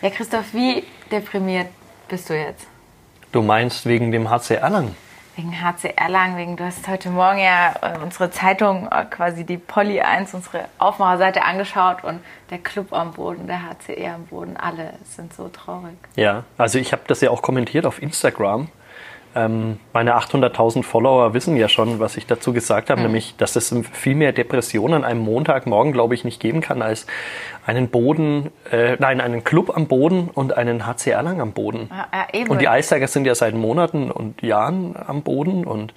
Ja, Christoph, wie deprimiert bist du jetzt? Du meinst wegen dem HC Erlangen? Wegen HC Erlangen, wegen, du hast heute Morgen ja äh, unsere Zeitung, äh, quasi die Polly 1, unsere Aufmacherseite angeschaut und der Club am Boden, der HCE am Boden, alle sind so traurig. Ja, also ich habe das ja auch kommentiert auf Instagram. Ähm, meine 800.000 Follower wissen ja schon, was ich dazu gesagt habe, mhm. nämlich, dass es viel mehr Depressionen an einem Montagmorgen, glaube ich, nicht geben kann, als einen Boden, äh, nein, einen Club am Boden und einen HC Erlangen am Boden. Ja, ja, und die Eistiger sind ja seit Monaten und Jahren am Boden und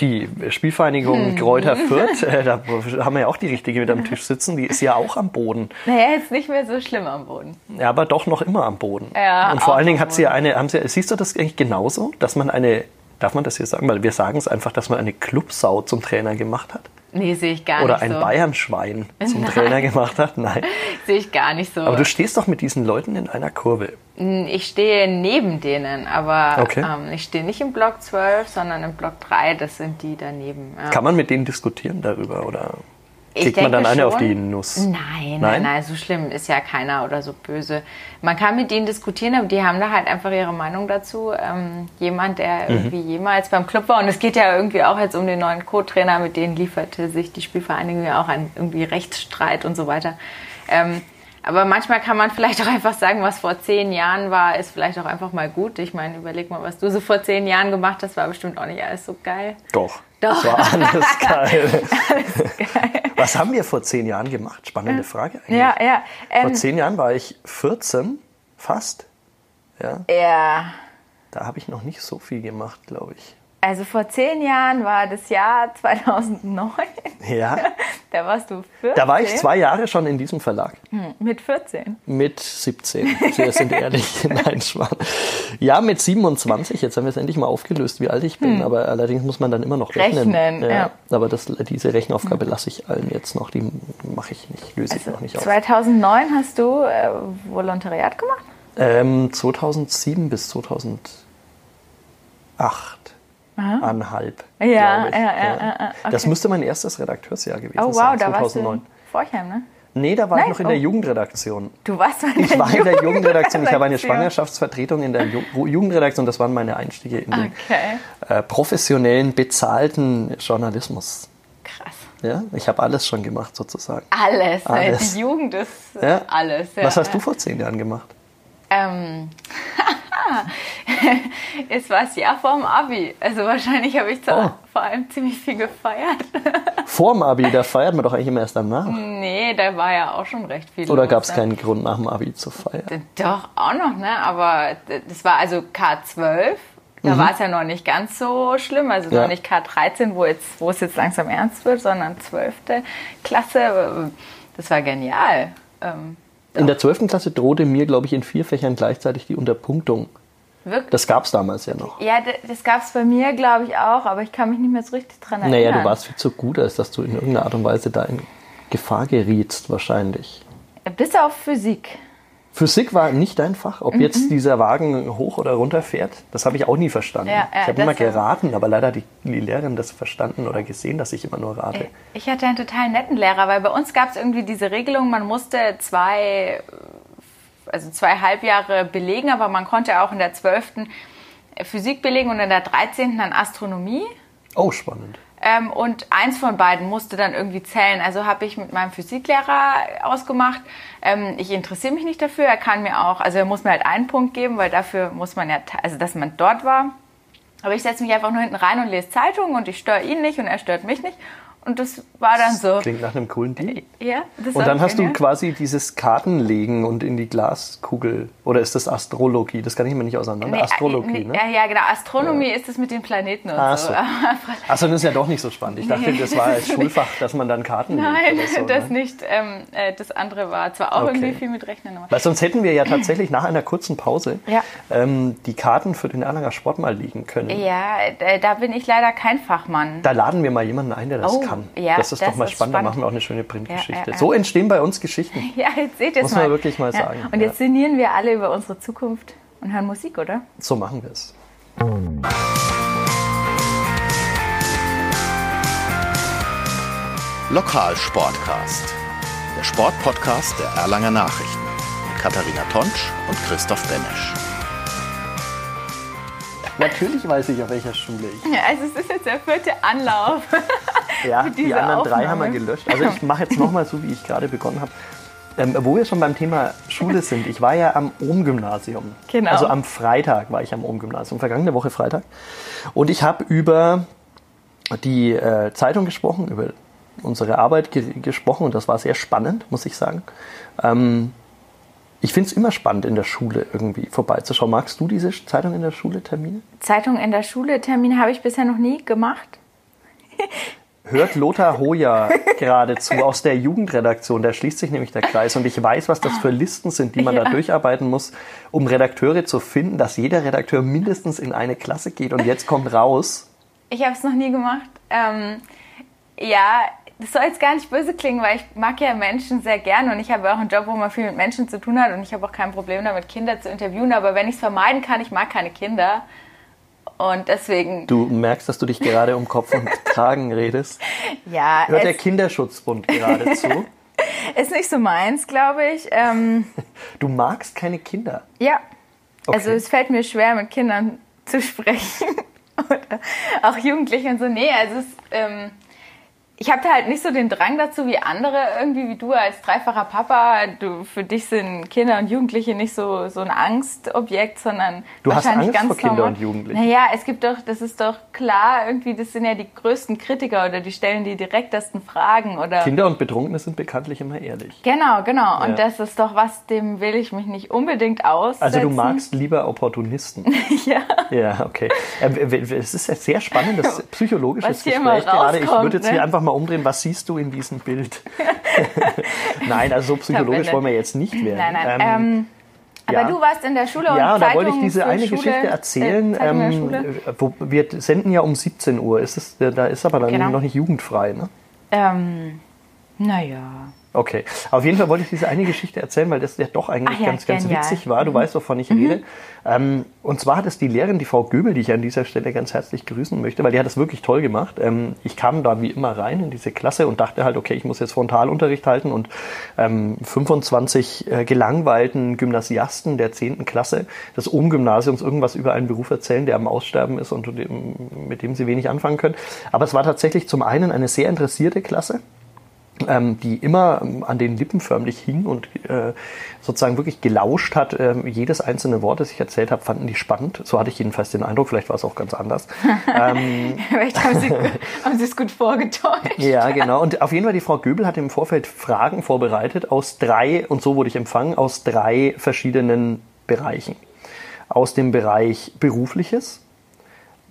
die Spielvereinigung hm. Kräuter Fürth, äh, da haben wir ja auch die richtige mit am Tisch sitzen, die ist ja auch am Boden. Naja, jetzt nicht mehr so schlimm am Boden. Ja, aber doch noch immer am Boden. Ja, Und vor allen Dingen hat sie ja eine, haben sie, siehst du das eigentlich genauso, dass man eine, darf man das hier sagen, weil wir sagen es einfach, dass man eine Clubsau zum Trainer gemacht hat? Nee, sehe ich gar Oder nicht so. Oder ein Bayernschwein zum Nein. Trainer gemacht hat? Nein. sehe ich gar nicht so. Aber du stehst doch mit diesen Leuten in einer Kurve. Ich stehe neben denen, aber okay. ähm, ich stehe nicht im Block 12, sondern im Block 3, das sind die daneben. Ja. Kann man mit denen diskutieren darüber oder kriegt man dann eine schon. auf die Nuss? Nein, nein, nein, nein, so schlimm ist ja keiner oder so böse. Man kann mit denen diskutieren, aber die haben da halt einfach ihre Meinung dazu. Ähm, jemand, der mhm. irgendwie jemals beim Club war, und es geht ja irgendwie auch jetzt um den neuen Co-Trainer, mit denen lieferte sich die Spielvereinigung ja auch ein irgendwie Rechtsstreit und so weiter. Ähm, aber manchmal kann man vielleicht auch einfach sagen, was vor zehn Jahren war, ist vielleicht auch einfach mal gut. Ich meine, überleg mal, was du so vor zehn Jahren gemacht hast, war bestimmt auch nicht alles so geil. Doch. Doch. Das war alles geil. alles geil. Was haben wir vor zehn Jahren gemacht? Spannende Frage eigentlich. Ja, ja. Ähm, vor zehn Jahren war ich 14, fast. Ja. Ja. Da habe ich noch nicht so viel gemacht, glaube ich. Also vor zehn Jahren war das Jahr 2009. Ja. Da warst du 14. Da war ich zwei Jahre schon in diesem Verlag. Hm, mit 14? Mit 17. Wir sind ehrlich. Nein, Schwan. Ja, mit 27. Jetzt haben wir es endlich mal aufgelöst, wie alt ich bin. Hm. Aber allerdings muss man dann immer noch rechnen. Rechnen, ja. ja. Aber das, diese Rechenaufgabe hm. lasse ich allen jetzt noch. Die mache ich nicht, löse also ich noch nicht auf. 2009 hast du äh, Volontariat gemacht? Ähm, 2007 bis 2008. Anhalb. Ja, ja, ja, ja. Okay. Das müsste mein erstes Redakteursjahr gewesen oh, wow, sein, 2009. Da warst du in Forchheim, ne? Nee, da war Nein? ich noch in der oh. Jugendredaktion. Du warst in der Ich war in der Jugendredaktion. Ich habe eine Schwangerschaftsvertretung in der Jugendredaktion. Das waren meine Einstiege in den okay. äh, professionellen, bezahlten Journalismus. Krass. Ja, ich habe alles schon gemacht sozusagen. Alles. alles. Die Jugend ist ja? alles. Ja, Was hast du vor zehn Jahren gemacht? Ähm, es war das Jahr vor dem Abi. Also wahrscheinlich habe ich oh. vor allem ziemlich viel gefeiert. vor dem Abi, da feiert man doch eigentlich immer erst danach. Nee, da war ja auch schon recht viel. Oder gab es ne? keinen Grund nach dem Abi zu feiern? Doch, auch noch, ne? Aber das war also K12. Da mhm. war es ja noch nicht ganz so schlimm, also ja. noch nicht K13, wo, jetzt, wo es jetzt langsam ernst wird, sondern 12. Klasse. Das war genial. Ähm, in der 12. Klasse drohte mir, glaube ich, in vier Fächern gleichzeitig die Unterpunktung. Wirklich? Das gab es damals ja noch. Ja, das gab es bei mir, glaube ich, auch, aber ich kann mich nicht mehr so richtig dran erinnern. Naja, du warst viel zu gut, als dass du in irgendeiner Art und Weise da in Gefahr gerietst, wahrscheinlich. Bis auf Physik. Physik war nicht dein Fach. Ob mhm. jetzt dieser Wagen hoch oder runter fährt, das habe ich auch nie verstanden. Ja, ja, ich habe immer geraten, aber leider hat die, die Lehrerin das verstanden oder gesehen, dass ich immer nur rate. Ich hatte einen total netten Lehrer, weil bei uns gab es irgendwie diese Regelung, man musste zwei, also zwei Halbjahre belegen, aber man konnte auch in der 12. Physik belegen und in der 13. dann Astronomie. Oh, spannend. Ähm, und eins von beiden musste dann irgendwie zählen. Also habe ich mit meinem Physiklehrer ausgemacht. Ähm, ich interessiere mich nicht dafür. Er kann mir auch, also er muss mir halt einen Punkt geben, weil dafür muss man ja, also dass man dort war. Aber ich setze mich einfach nur hinten rein und lese Zeitungen und ich störe ihn nicht und er stört mich nicht. Und das war dann so. Klingt nach einem coolen Deal. Ja, das Und dann hast du quasi dieses Kartenlegen und in die Glaskugel. Oder ist das Astrologie? Das kann ich mir nicht auseinander. Nee, Astrologie, nee, ne? Ja, ja, genau. Astronomie ja. ist das mit den Planeten und Ach so. Achso, das ist ja doch nicht so spannend. Ich dachte, das war als Schulfach, dass man dann Karten Nein, legt. Nein, das ne? nicht. Ähm, äh, das andere war zwar auch okay. irgendwie viel mit Rechnen. Weil sonst hätten wir ja tatsächlich nach einer kurzen Pause ja. ähm, die Karten für den Erlanger Sport mal liegen können. Ja, da bin ich leider kein Fachmann. Da laden wir mal jemanden ein, der das oh, kann. Ja, das ist das doch mal spannend. spannend. Da machen wir auch eine schöne Printgeschichte. Ja, ja, so entstehen bei uns Geschichten. Ja, jetzt seht ihr es mal. Muss man wirklich mal sagen. Und jetzt sinnieren wir alle über unsere Zukunft und hören Musik, oder? So machen wir es. Lokalsportcast. Der Sportpodcast der Erlanger Nachrichten. Katharina Tonsch und Christoph Benesch. Natürlich weiß ich, auf welcher Schule ich. Ja, also es ist jetzt der vierte Anlauf. ja, die anderen Aufnahme. drei haben wir gelöscht. Also ich mache jetzt nochmal so, wie ich gerade begonnen habe. Ähm, wo wir schon beim Thema Schule sind, ich war ja am Ohm-Gymnasium. Genau. Also am Freitag war ich am Ohm-Gymnasium, vergangene Woche Freitag. Und ich habe über die äh, Zeitung gesprochen, über unsere Arbeit ge gesprochen und das war sehr spannend, muss ich sagen. Ähm, ich finde es immer spannend, in der Schule irgendwie vorbeizuschauen. Magst du diese Zeitung in der Schule Termine? Zeitung in der Schule Termine habe ich bisher noch nie gemacht. Hört Lothar Hoja geradezu aus der Jugendredaktion. Da schließt sich nämlich der Kreis. Und ich weiß, was das für Listen sind, die man ja. da durcharbeiten muss, um Redakteure zu finden, dass jeder Redakteur mindestens in eine Klasse geht. Und jetzt kommt raus. Ich habe es noch nie gemacht. Ähm, ja, das soll jetzt gar nicht böse klingen, weil ich mag ja Menschen sehr gerne und ich habe auch einen Job, wo man viel mit Menschen zu tun hat und ich habe auch kein Problem damit, Kinder zu interviewen. Aber wenn ich es vermeiden kann, ich mag keine Kinder. Und deswegen. Du merkst, dass du dich gerade um Kopf und Kragen redest. Ja. Hört der Kinderschutzbund gerade zu? Ist nicht so meins, glaube ich. Ähm, du magst keine Kinder? Ja. Okay. Also es fällt mir schwer, mit Kindern zu sprechen. Oder auch Jugendliche und so. Nee, also es, ähm, ich habe halt nicht so den Drang dazu wie andere, irgendwie wie du als dreifacher Papa. Du, für dich sind Kinder und Jugendliche nicht so, so ein Angstobjekt, sondern du wahrscheinlich hast Angst ganz vor Kinder und Jugendlichen. Naja, es gibt doch, das ist doch klar, irgendwie, das sind ja die größten Kritiker oder die stellen die direktesten Fragen oder. Kinder und Betrunkene sind bekanntlich immer ehrlich. Genau, genau. Und ja. das ist doch was, dem will ich mich nicht unbedingt aussetzen. Also du magst lieber Opportunisten. ja. Ja, okay. Äh, es ist ein sehr spannendes psychologisches Gespräch gerade. Ich würde jetzt hier einfach mal umdrehen, was siehst du in diesem Bild? nein, also so psychologisch wollen wir jetzt nicht werden. Nein, nein. Ähm, ähm, aber ja. du warst in der Schule und Ja, da wollte ich diese eine Schule, Geschichte erzählen. Äh, ähm, wo, wir senden ja um 17 Uhr. Ist es, da ist aber dann genau. noch nicht jugendfrei, ne? Ähm, naja. Okay. Auf jeden Fall wollte ich diese eine Geschichte erzählen, weil das ja doch eigentlich ja, ganz, ganz witzig war. Du mhm. weißt, wovon ich mhm. rede. Ähm, und zwar hat es die Lehrerin, die Frau Göbel, die ich an dieser Stelle ganz herzlich grüßen möchte, weil die hat das wirklich toll gemacht. Ähm, ich kam da wie immer rein in diese Klasse und dachte halt, okay, ich muss jetzt Frontalunterricht halten und ähm, 25 äh, gelangweilten Gymnasiasten der 10. Klasse des Ohm-Gymnasiums irgendwas über einen Beruf erzählen, der am Aussterben ist und mit dem sie wenig anfangen können. Aber es war tatsächlich zum einen eine sehr interessierte Klasse die immer ähm, an den Lippen förmlich hing und äh, sozusagen wirklich gelauscht hat. Äh, jedes einzelne Wort, das ich erzählt habe, fanden die spannend. So hatte ich jedenfalls den Eindruck, vielleicht war es auch ganz anders. ähm, vielleicht haben sie, haben sie es gut vorgetäuscht. ja, genau. Und auf jeden Fall, die Frau Göbel hat im Vorfeld Fragen vorbereitet aus drei, und so wurde ich empfangen, aus drei verschiedenen Bereichen. Aus dem Bereich Berufliches,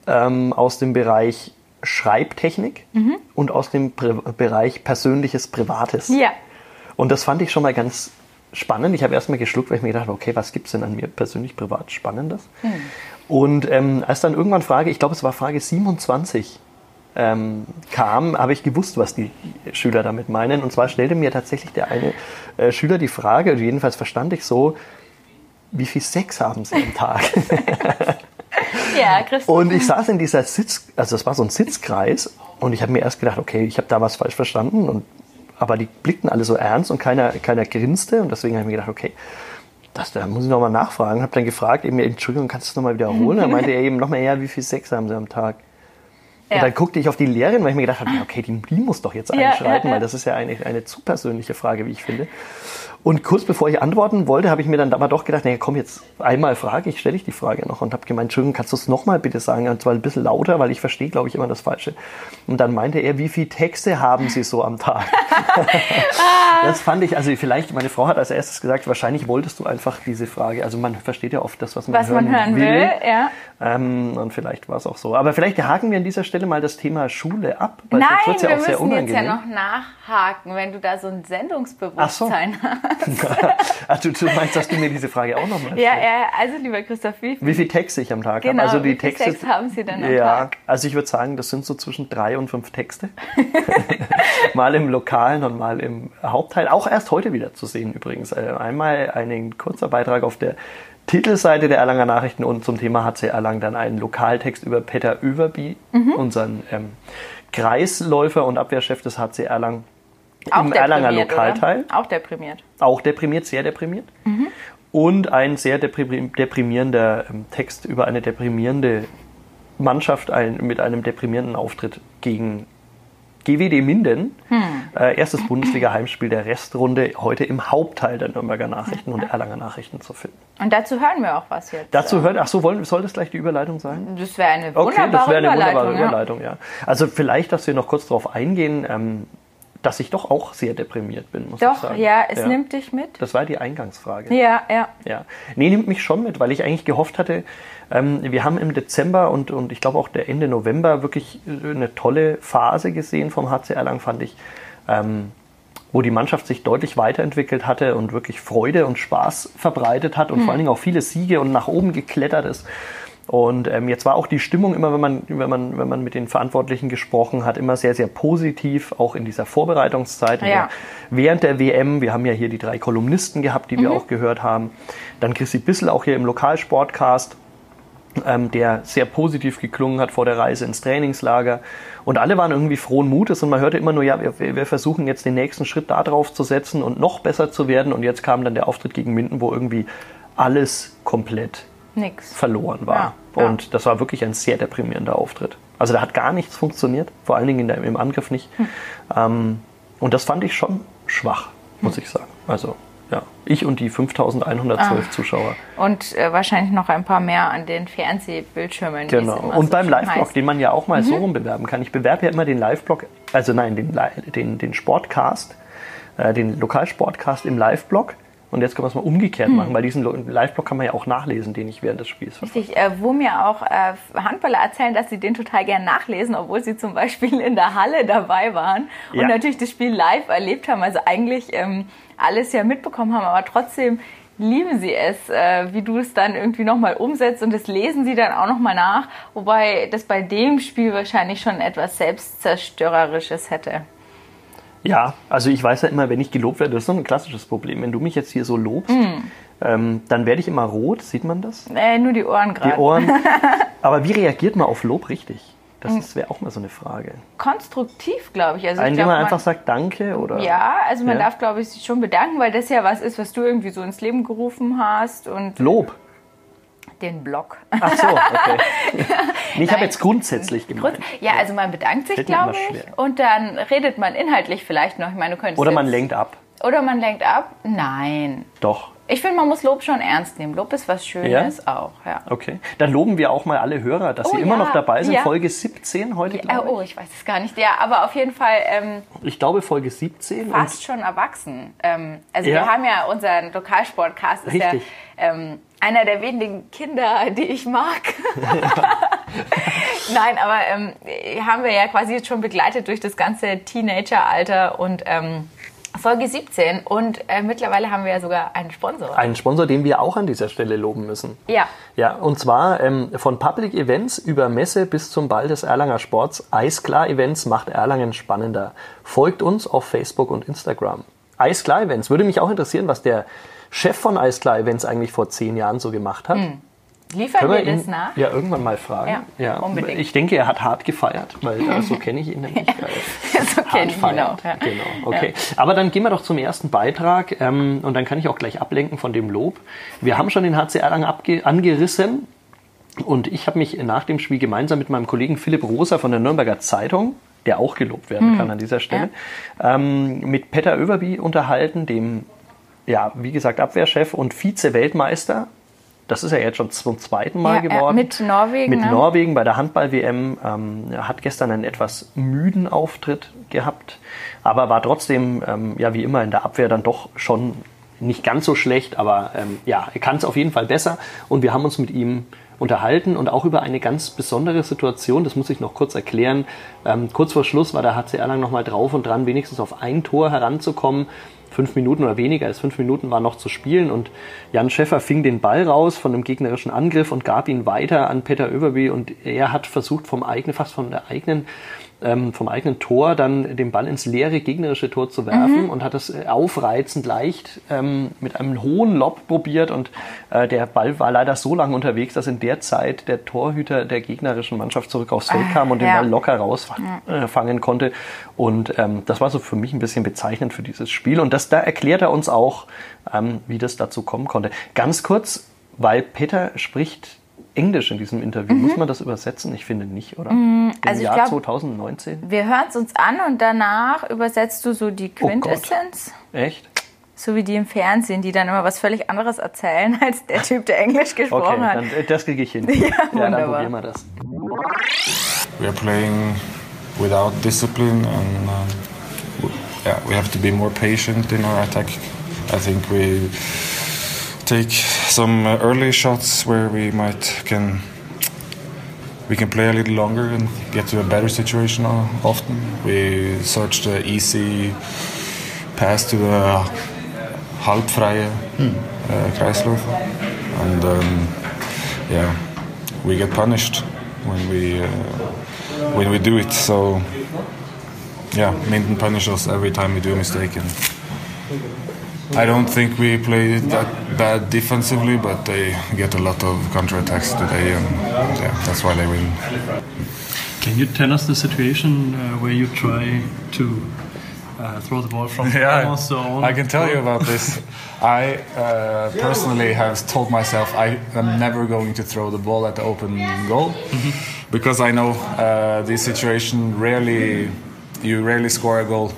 ähm, aus dem Bereich Schreibtechnik mhm. und aus dem Pri Bereich Persönliches Privates. Ja. Und das fand ich schon mal ganz spannend. Ich habe erstmal geschluckt, weil ich mir gedacht habe, okay, was gibt es denn an mir persönlich privat Spannendes? Mhm. Und ähm, als dann irgendwann Frage, ich glaube, es war Frage 27, ähm, kam, habe ich gewusst, was die Schüler damit meinen. Und zwar stellte mir tatsächlich der eine äh, Schüler die Frage, jedenfalls verstand ich so, wie viel Sex haben Sie am Tag? Ja, Christoph. Und ich saß in dieser Sitz, also das war so ein Sitzkreis und ich habe mir erst gedacht, okay, ich habe da was falsch verstanden und aber die blickten alle so ernst und keiner, keiner grinste und deswegen habe ich mir gedacht, okay, das, da muss ich nochmal nachfragen. Habe dann gefragt, eben, Entschuldigung, kannst du es nochmal wiederholen? Dann meinte er eben nochmal, ja, wie viel Sex haben sie am Tag? Ja. Und dann guckte ich auf die Lehrerin, weil ich mir gedacht habe, okay, die, die muss doch jetzt einschreiten, ja, ja, weil das ist ja eine, eine zu persönliche Frage, wie ich finde. Und kurz bevor ich antworten wollte, habe ich mir dann aber doch gedacht, naja, komm, jetzt einmal frage ich, stelle ich die Frage noch und habe gemeint, Entschuldigung, kannst du es nochmal bitte sagen? Und zwar ein bisschen lauter, weil ich verstehe, glaube ich, immer das Falsche. Und dann meinte er, wie viele Texte haben Sie so am Tag? das fand ich, also vielleicht, meine Frau hat als erstes gesagt, wahrscheinlich wolltest du einfach diese Frage, also man versteht ja oft das, was man, was hören, man hören will. will ja. Ähm, und vielleicht war es auch so. Aber vielleicht haken wir an dieser Stelle mal das Thema Schule ab, weil Nein, sonst ja wir auch sehr unangenehm. jetzt ja noch nachhaken, wenn du da so ein Sendungsbewusstsein so. hast. Ach, du, du, meinst, dass du mir diese Frage auch noch mal Ja, ja, also lieber Christoph, wie, wie viel Texte ich am Tag genau, habe? Also die wie viel Texte Text haben Sie denn am ja, Tag? Also ich würde sagen, das sind so zwischen drei und fünf Texte. mal im Lokalen und mal im Hauptteil. Auch erst heute wieder zu sehen übrigens. Äh, einmal ein kurzer Beitrag auf der Titelseite der Erlanger Nachrichten und zum Thema HC Erlang dann einen Lokaltext über Peter Överby, mhm. unseren ähm, Kreisläufer und Abwehrchef des HC Erlang Auch Im Erlanger Lokalteil. Oder? Auch deprimiert. Auch deprimiert, sehr deprimiert. Und ein sehr deprim deprimierender ähm, Text über eine deprimierende Mannschaft ein, mit einem deprimierenden Auftritt gegen GWD Minden. Äh, erstes Bundesliga-Heimspiel der Restrunde, heute im Hauptteil der Nürnberger Nachrichten und Erlanger Nachrichten zu finden. Und dazu hören wir auch was jetzt. Dazu hört, ach so, wollen, soll das gleich die Überleitung sein? Das wäre eine Okay, wunderbare das wäre eine Überleitung. wunderbare ja. Überleitung, ja. Also vielleicht, dass wir noch kurz darauf eingehen, ähm, dass ich doch auch sehr deprimiert bin, muss ich Doch, sagen. ja, es nimmt dich mit. Das war die Eingangsfrage. Ja, ja. Ja. Nee, nimmt mich schon mit, weil ich eigentlich gehofft hatte, ähm, wir haben im Dezember und, und ich glaube auch der Ende November wirklich äh, eine tolle Phase gesehen vom HC Erlangen, fand ich, ähm, wo die Mannschaft sich deutlich weiterentwickelt hatte und wirklich Freude und Spaß verbreitet hat und vor allen Dingen auch viele Siege und nach oben geklettert ist. Und ähm, jetzt war auch die Stimmung immer, wenn man, wenn, man, wenn man mit den Verantwortlichen gesprochen hat, immer sehr, sehr positiv, auch in dieser Vorbereitungszeit. Ja. der während der WM. Wir haben ja hier die drei Kolumnisten gehabt, die wir auch gehört haben. Dann Chrissy Bissel auch hier im Lokalsportcast, ähm, der sehr positiv geklungen hat vor der Reise ins Trainingslager. Und alle waren irgendwie frohen Mutes und man hörte immer nur, ja, wir, wir versuchen jetzt den nächsten Schritt da drauf zu setzen und noch besser zu werden. Und jetzt kam dann der Auftritt gegen Minden, wo irgendwie alles komplett Nix. verloren war. Ja, ja. Und das war wirklich ein sehr deprimierender Auftritt. Also da hat gar nichts funktioniert, vor allen Dingen in der, im Angriff nicht. Hm. Ähm, und das fand ich schon schwach, muss ich sagen. Also ja, ich und die 5112 Ah. Zuschauer. Und äh, wahrscheinlich noch ein paar mehr an den Fernsehbildschirmen. Genau. Und so beim Live-Blog. Mhm. den man ja auch mal so rum bewerben kann. Ich bewerbe ja immer den Live-Blog, also nein, den, den, den Sportcast, äh, den Lokalsportcast im Live-Blog. Und jetzt können wir es mal umgekehrt Mhm. machen, weil diesen Lo- Live-Blog kann man ja auch nachlesen, den ich während des Spiels verfolge. Richtig, äh, wo mir auch äh, Handballer erzählen, dass sie den total gern nachlesen, obwohl sie zum Beispiel in der Halle dabei waren und Ja. natürlich das Spiel live erlebt haben. Also eigentlich ähm, alles ja mitbekommen haben, aber trotzdem lieben sie es, äh, wie du es dann irgendwie nochmal umsetzt und das lesen sie dann auch nochmal nach, wobei das bei dem Spiel wahrscheinlich schon etwas Selbstzerstörerisches hätte. Ja, also ich weiß ja immer, wenn ich gelobt werde, das ist so ein klassisches Problem. Wenn du mich jetzt hier so lobst, Mhm. ähm, dann werde ich immer rot, sieht man das? Äh, nur die Ohren Die gerade. Ohren. Aber wie reagiert man auf Lob richtig? Das wäre auch mal so eine Frage. Konstruktiv, glaube ich. Also Indem glaub, man einfach sagt Danke oder. Ja, also man Ja. darf, glaube ich, sich schon bedanken, weil das ja was ist, was du irgendwie so ins Leben gerufen hast und Lob. Den Blog. Ach so, okay. ich habe jetzt grundsätzlich gemeint. Ja, also man bedankt sich, glaube ich, und dann redet man inhaltlich vielleicht noch. Ich meine, du könntest Oder man lenkt ab. Oder man lenkt ab. Nein. Doch. Ich finde, man muss Lob schon ernst nehmen. Lob ist was Schönes auch, ja. Okay. Dann loben wir auch mal alle Hörer, dass sie Oh, immer ja. noch dabei sind. Ja. Folge 17 heute, glaube oh, ich weiß es gar nicht. Ja, aber auf jeden Fall ähm, ich. Ich glaube Folge 17. fast schon erwachsen. Ähm, also Ja. wir haben ja unseren Lokalsportcast, ist ja Richtig. ähm, einer der wenigen Kinder, die ich mag. Nein, aber ähm, haben wir ja quasi jetzt schon begleitet durch das ganze Teenageralter und ähm, Folge 17 und äh, mittlerweile haben wir ja sogar einen Sponsor. Einen Sponsor, den wir auch an dieser Stelle loben müssen. Ja. Ja, und zwar ähm, von Public Events über Messe bis zum Ball des Erlanger Sports. Eisklar Events macht Erlangen spannender. Folgt uns auf Facebook und Instagram. Eisklar Events. Würde mich auch interessieren, was der Chef von Eisklar Events eigentlich vor zehn Jahren so gemacht hat. Liefern wir wir das ihn nach? ja irgendwann mal fragen. Ja, unbedingt. Ich denke, er hat hart gefeiert, weil äh, so kenne ich ihn nämlich. Weil so kenne ich ihn auch. Ja. Genau, okay. Aber dann gehen wir doch zum ersten Beitrag ähm, und dann kann ich auch gleich ablenken von dem Lob. Wir haben schon den HC Erlangen abge angerissen und ich habe mich nach dem Spiel gemeinsam mit meinem Kollegen Philipp Rosa von der Nürnberger Zeitung, der auch gelobt werden Hm. kann an dieser Stelle, ähm, mit Petter Överby unterhalten, dem, ja, wie gesagt, Abwehrchef und Vize-Weltmeister. Das ist ja jetzt schon zum zweiten Mal Ja, geworden. mit Norwegen, Mit ne? Norwegen bei der Handball-WM. Ähm, er hat gestern einen etwas müden Auftritt gehabt, aber war trotzdem, ähm, ja, wie immer in der Abwehr dann doch schon nicht ganz so schlecht, aber ähm, ja, er kann es auf jeden Fall besser. Und wir haben uns mit ihm unterhalten und auch über eine ganz besondere Situation, das muss ich noch kurz erklären. Ähm, kurz vor Schluss war der HC Erlangen nochmal drauf und dran, wenigstens auf ein Tor heranzukommen. Fünf Minuten oder weniger als fünf Minuten waren noch zu spielen und Jan Schäffer fing den Ball raus von einem gegnerischen Angriff und gab ihn weiter an Peter Överby und er hat versucht vom eigenen, fast von der eigenen ähm, vom eigenen Tor dann den Ball ins leere gegnerische Tor zu werfen mhm. und hat das äh, aufreizend leicht ähm, mit einem hohen Lob probiert und äh, der Ball war leider so lange unterwegs, dass in der Zeit der Torhüter der gegnerischen Mannschaft zurück aufs Feld ah, kam und ja. den Ball locker rausfangen äh, konnte und ähm, das war so für mich ein bisschen bezeichnend für dieses Spiel und das, da erklärt er uns auch, ähm, wie das dazu kommen konnte. Ganz kurz, weil Peter spricht Englisch in diesem Interview. Mhm. Muss man das übersetzen? Ich finde nicht, oder? Mhm, also Im Jahr glaub, 2019? Wir hören es uns an und danach übersetzt du so die oh Quintessenz. Oh Echt? So wie die im Fernsehen, die dann immer was völlig anderes erzählen als der Typ, der Englisch gesprochen okay, hat. Dann, äh, das kriege ich hin. ja, ja, dann probieren wir das. We are playing without discipline and uh, yeah, we have to be more patient in our attack. I think we take some uh, early shots where we might can we can play a little longer and get to a better situation often. We search the easy pass to the halbfreie hmm. uh, Kreislauf, and um, yeah, we get punished when we uh, when we do it. So yeah, Minden punish us every time we do a mistake. And, I don't think we played it that bad defensively, but they get a lot of counterattacks today, and yeah, that's why they win. Can you tell us the situation uh, where you try to uh, throw the ball from yeah? I can tell you about this. I uh, personally have told myself I am never going to throw the ball at the open goal mm -hmm. because I know uh, this situation rarely you rarely score a goal.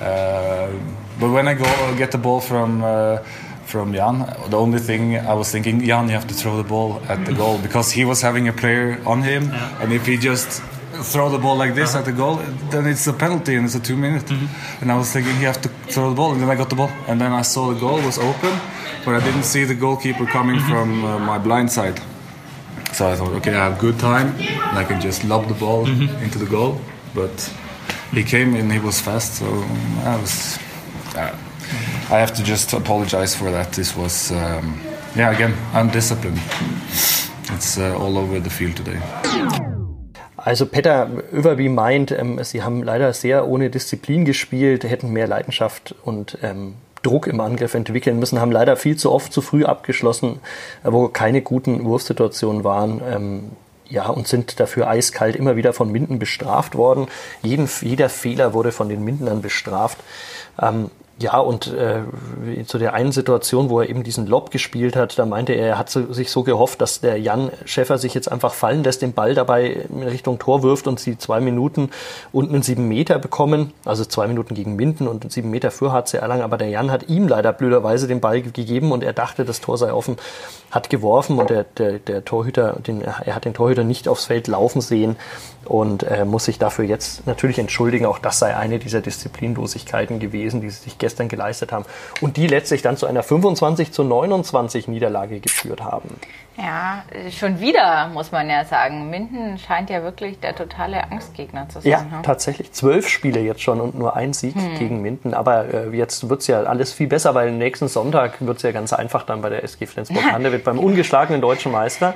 Uh, but when I go get the ball from uh, from Jan, the only thing I was thinking, Jan, you have to throw the ball at the goal because he was having a player on him, yeah. and if he just throw the ball like this uh -huh. at the goal, then it's a penalty and it's a two minute. Mm -hmm. And I was thinking he have to throw the ball, and then I got the ball, and then I saw the goal was open, but I didn't see the goalkeeper coming mm -hmm. from uh, my blind side. So I thought, okay, I have good time, and I can just lob the ball mm -hmm. into the goal. But he came and he was fast, so I was uh, I have to just apologize for that. This was, um, yeah, again, undisciplined. It's uh, all over the field today. Also Petter Överby meint, ähm, sie haben leider sehr ohne Disziplin gespielt, hätten mehr Leidenschaft und ähm, Druck im Angriff entwickeln müssen, haben leider viel zu oft zu früh abgeschlossen, wo keine guten Wurfsituationen waren. Ähm, ja, und sind dafür eiskalt immer wieder von Minden bestraft worden. Jeden, jeder Fehler wurde von den Mindenern bestraft. Ähm, ja, und äh, zu der einen Situation, wo er eben diesen Lob gespielt hat, da meinte er, er hat so, sich so gehofft, dass der Jan Schäffer sich jetzt einfach fallen lässt, den Ball dabei in Richtung Tor wirft und sie zwei Minuten und einen sieben Meter bekommen, also zwei Minuten gegen Minden und sieben Meter für HC Erlangen, aber der Jan hat ihm leider blöderweise den Ball gegeben und er dachte, das Tor sei offen, hat geworfen und der, der, der Torhüter, den, er hat den Torhüter nicht aufs Feld laufen sehen und äh, muss sich dafür jetzt natürlich entschuldigen. Auch das sei eine dieser Disziplinlosigkeiten gewesen, die sie sich gestern geleistet haben und die letztlich dann zu einer 25 zu 29 Niederlage geführt haben. Ja, schon wieder muss man ja sagen. Minden scheint ja wirklich der totale Angstgegner zu sein. Ja, hm? tatsächlich. Zwölf Spiele jetzt schon und nur ein Sieg hm. gegen Minden. Aber äh, jetzt wird es ja alles viel besser, weil nächsten Sonntag wird es ja ganz einfach dann bei der SG Flensburg-Handewitt beim ungeschlagenen deutschen Meister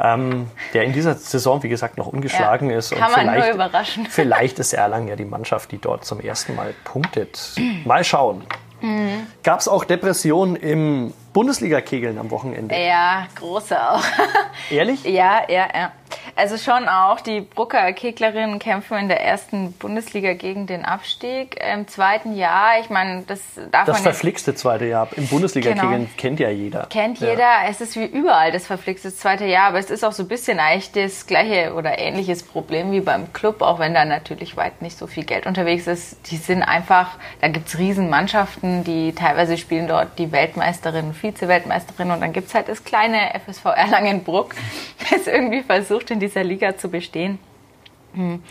ähm, der in dieser Saison, wie gesagt, noch ungeschlagen ja, ist. Kann und man vielleicht, überraschen. Vielleicht ist Erlangen ja die Mannschaft, die dort zum ersten Mal punktet. Mal schauen. Mhm. Gab es auch Depressionen im Bundesliga-Kegeln am Wochenende? Ja, große auch. Ehrlich? Ja, ja, ja. Also schon auch, die Brucker Keglerinnen kämpfen in der ersten Bundesliga gegen den Abstieg. Im zweiten Jahr, ich meine, das darf das man verflixte zweite Jahr im Bundesliga-Kegeln genau. kennt ja jeder. Kennt ja. jeder. Es ist wie überall das verflixte zweite Jahr, aber es ist auch so ein bisschen eigentlich das gleiche oder ähnliches Problem wie beim Club, auch wenn da natürlich weit nicht so viel Geld unterwegs ist. Die sind einfach, da gibt's Riesenmannschaften, die teilweise spielen dort die Weltmeisterin, Vize-Weltmeisterin und dann gibt's halt das kleine FSV Erlangenbruck, das irgendwie versucht, in dieser Liga zu bestehen. Hm.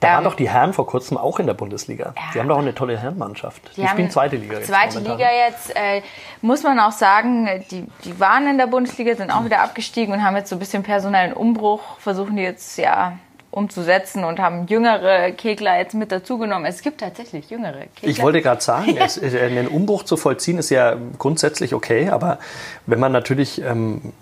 Da ähm, waren doch die Herren vor kurzem auch in der Bundesliga. Ja. Die haben doch eine tolle Herrenmannschaft. Die, die spielen zweite Liga jetzt. Zweite momentan. Liga jetzt, äh, muss man auch sagen, die, die waren in der Bundesliga, sind auch wieder abgestiegen und haben jetzt so ein bisschen personellen Umbruch, versuchen die jetzt ja umzusetzen und haben jüngere Kegler jetzt mit dazugenommen. Es gibt tatsächlich jüngere Kegler. Ich wollte gerade sagen, es, einen Umbruch zu vollziehen ist ja grundsätzlich okay, aber wenn man natürlich ähm,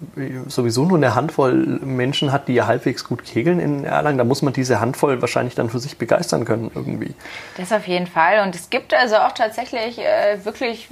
sowieso nur eine Handvoll Menschen hat, die halbwegs gut kegeln in Erlangen, dann muss man diese Handvoll wahrscheinlich dann für sich begeistern können irgendwie. Das auf jeden Fall. Und es gibt also auch tatsächlich äh, wirklich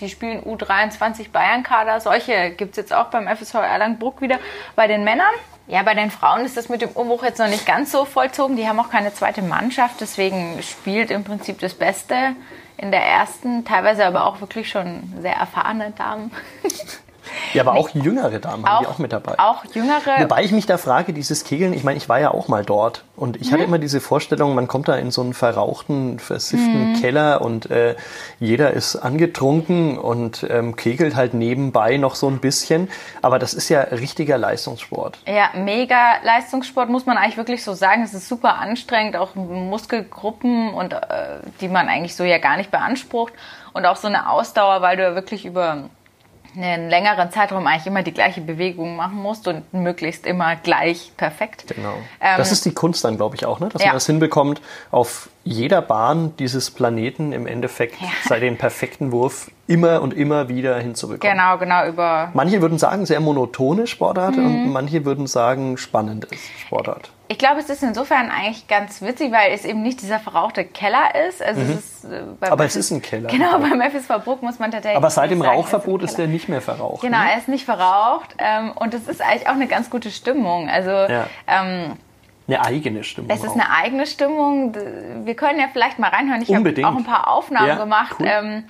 die spielen U23 Bayern-Kader. Solche gibt es jetzt auch beim FSV Erlangbruck wieder. Bei den Männern ja, bei den Frauen ist das mit dem Umbruch jetzt noch nicht ganz so vollzogen. Die haben auch keine zweite Mannschaft, deswegen spielt im Prinzip das Beste in der ersten, teilweise aber auch wirklich schon sehr erfahrene Damen. Ja, aber auch jüngere Damen haben die auch mit dabei. Auch jüngere. Wobei ich mich da frage, dieses Kegeln, ich meine, ich war ja auch mal dort und ich mhm. hatte immer diese Vorstellung, man kommt da in so einen verrauchten, versifften mhm. Keller und äh, jeder ist angetrunken und ähm, kegelt halt nebenbei noch so ein bisschen. Aber das ist ja richtiger Leistungssport. Ja, mega Leistungssport muss man eigentlich wirklich so sagen. Es ist super anstrengend, auch Muskelgruppen und äh, die man eigentlich so ja gar nicht beansprucht und auch so eine Ausdauer, weil du ja wirklich über einen längeren Zeitraum eigentlich immer die gleiche Bewegung machen musst und möglichst immer gleich perfekt. Genau. Ähm, das ist die Kunst dann, glaube ich, auch, ne? dass ja. man das hinbekommt, auf jeder Bahn dieses Planeten im Endeffekt ja. sei den perfekten Wurf immer und immer wieder hinzubekommen. Genau, genau, über. Manche würden sagen, sehr monotone Sportart mhm. und manche würden sagen, spannendes Sportart. Ich glaube, es ist insofern eigentlich ganz witzig, weil es eben nicht dieser verrauchte Keller ist. Also mhm. es ist äh, Aber es ist ein Keller. Genau, beim FSV Bruck muss man tatsächlich. Aber seit dem sagen, Rauchverbot ist, ist, der nicht mehr verraucht. Genau, ne? er ist nicht verraucht. Ähm, und es ist eigentlich auch eine ganz gute Stimmung. Also. Ja. Ähm, eine eigene Stimmung. Es ist auch. eine eigene Stimmung. Wir können ja vielleicht mal reinhören. Ich habe auch ein paar Aufnahmen ja, gemacht. Cool. Ähm,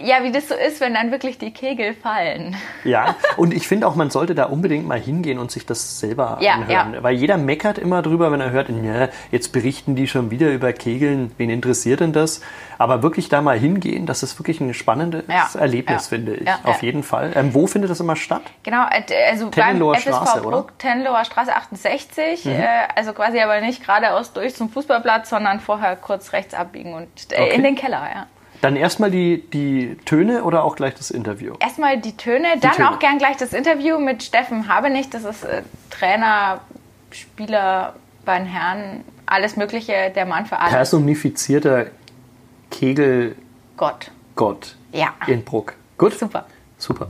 ja, wie das so ist, wenn dann wirklich die Kegel fallen. Ja, und ich finde auch, man sollte da unbedingt mal hingehen und sich das selber ja, anhören. Ja. Weil jeder meckert immer drüber, wenn er hört, ja, jetzt berichten die schon wieder über Kegeln, wen interessiert denn das? Aber wirklich da mal hingehen, das ist wirklich ein spannendes ja, Erlebnis, finde ich. Auf jeden Fall. Ähm, wo findet das immer statt? Genau, äh, also Tenloher beim Straße, FSV Bruck, Tenloher Straße 68. Mhm. Äh, also quasi aber nicht geradeaus durch zum Fußballplatz, sondern vorher kurz rechts abbiegen und äh, okay. in den Keller, ja. Dann erstmal die, die Töne oder auch gleich das Interview? Erstmal die Töne, die dann Töne. auch gern gleich das Interview mit Steffen Habenicht. Das ist äh, Trainer, Spieler bei den Herren, alles Mögliche, der Mann für alles. Personifizierter Kegel. Gott. Gott. Ja. In Bruck. Gut? Super. Super.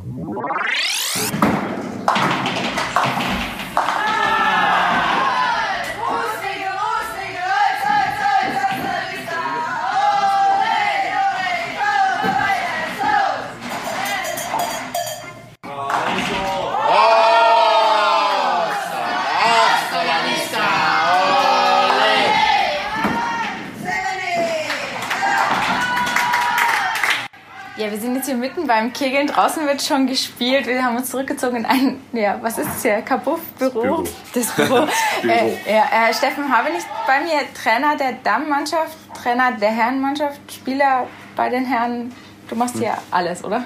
Sind hier mitten beim Kegeln. Draußen wird schon gespielt. Wir haben uns zurückgezogen in ein, ja, was ist es hier? Kabuff-Büro? Das Büro. Das Büro. äh, ja, äh, Steffen nicht bei mir, Trainer der Dammmannschaft, Trainer der Herrenmannschaft, Spieler bei den Herren. Du machst hier hm. alles, oder?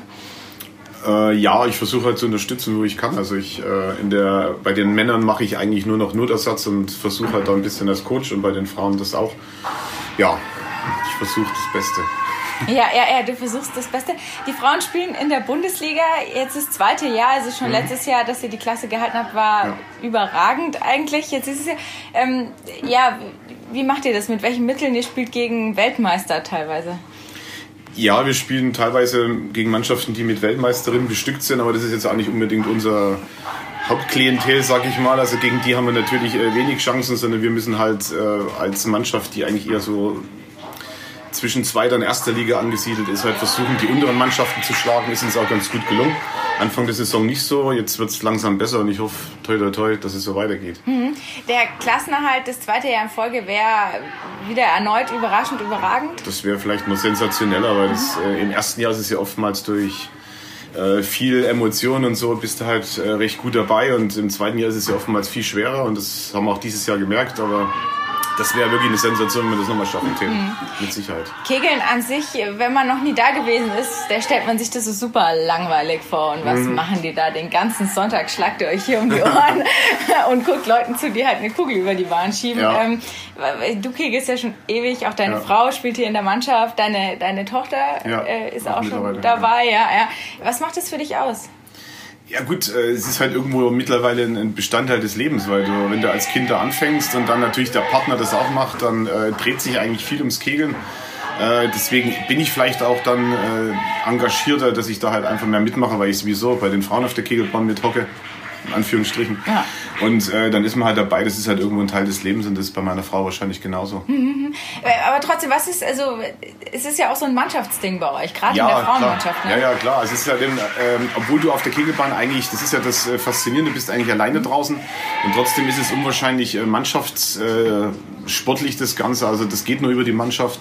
Äh, ja, ich versuche halt zu unterstützen, wo ich kann. Also ich äh, in der bei den Männern mache ich eigentlich nur noch Notersatz und versuche halt da ein bisschen als Coach und bei den Frauen das auch. Ja, ich versuche das Beste. Ja, ja, ja, du versuchst das Beste. Die Frauen spielen in der Bundesliga. Jetzt das zweite Jahr, also schon mhm. letztes Jahr, dass ihr die Klasse gehalten habt, war ja. überragend eigentlich. Jetzt ist es ja, ähm, ja, wie macht ihr das? Mit welchen Mitteln? Ihr spielt gegen Weltmeister teilweise. Ja, wir spielen teilweise gegen Mannschaften, die mit Weltmeisterinnen bestückt sind, aber das ist jetzt auch nicht unbedingt unser Hauptklientel, sag ich mal. Also gegen die haben wir natürlich äh, wenig Chancen, sondern wir müssen halt äh, als Mannschaft, die eigentlich eher so zwischen zweiter und erster Liga angesiedelt ist, halt versuchen, die unteren Mannschaften zu schlagen. Ist uns auch ganz gut gelungen. Anfang der Saison nicht so, jetzt wird es langsam besser und ich hoffe, toi, toi, toi, dass es so weitergeht. Mhm. Der Klassenerhalt das zweite Jahr in Folge wäre wieder erneut überraschend überragend? Das wäre vielleicht noch sensationeller, weil das, äh, im ersten Jahr ist es ja oftmals durch äh, viel Emotionen und so bist du halt äh, recht gut dabei und im zweiten Jahr ist es ja oftmals viel schwerer und das haben wir auch dieses Jahr gemerkt, aber das wäre wirklich eine Sensation, wenn wir das nochmal schaffen, Tim. Mhm. Mit Sicherheit. Kegeln an sich, wenn man noch nie da gewesen ist, da stellt man sich das so super langweilig vor. Und was mhm. machen die da? Den ganzen Sonntag schlagt ihr euch hier um die Ohren und guckt Leuten zu, die halt eine Kugel über die Bahn schieben. Ja. Ähm, du kegelst ja schon ewig, auch deine ja. Frau spielt hier in der Mannschaft, deine, deine Tochter ja, äh, ist auch, auch schon dabei. Ja. Ja, Was macht das für dich aus? Ja gut, äh, es ist halt irgendwo mittlerweile ein Bestandteil des Lebens, weil du, wenn du als Kind da anfängst und dann natürlich der Partner das auch macht, dann äh, dreht sich eigentlich viel ums Kegeln. Äh, deswegen bin ich vielleicht auch dann äh, engagierter, dass ich da halt einfach mehr mitmache, weil ich sowieso bei den Frauen auf der Kegelbahn mit hocke in Anführungsstrichen. Ja. Und äh, dann ist man halt dabei, das ist halt irgendwo ein Teil des Lebens und das ist bei meiner Frau wahrscheinlich genauso. Mhm. Aber trotzdem, was ist, also es ist ja auch so ein Mannschaftsding bei euch, gerade ja, in der Frauenmannschaft. Ne? Ja, ja, klar. Es ist ja dem, ähm, obwohl du auf der Kegelbahn eigentlich, das ist ja das äh, Faszinierende, du bist eigentlich alleine draußen und trotzdem ist es unwahrscheinlich äh, mannschaftssportlich äh, das Ganze. Also das geht nur über die Mannschaft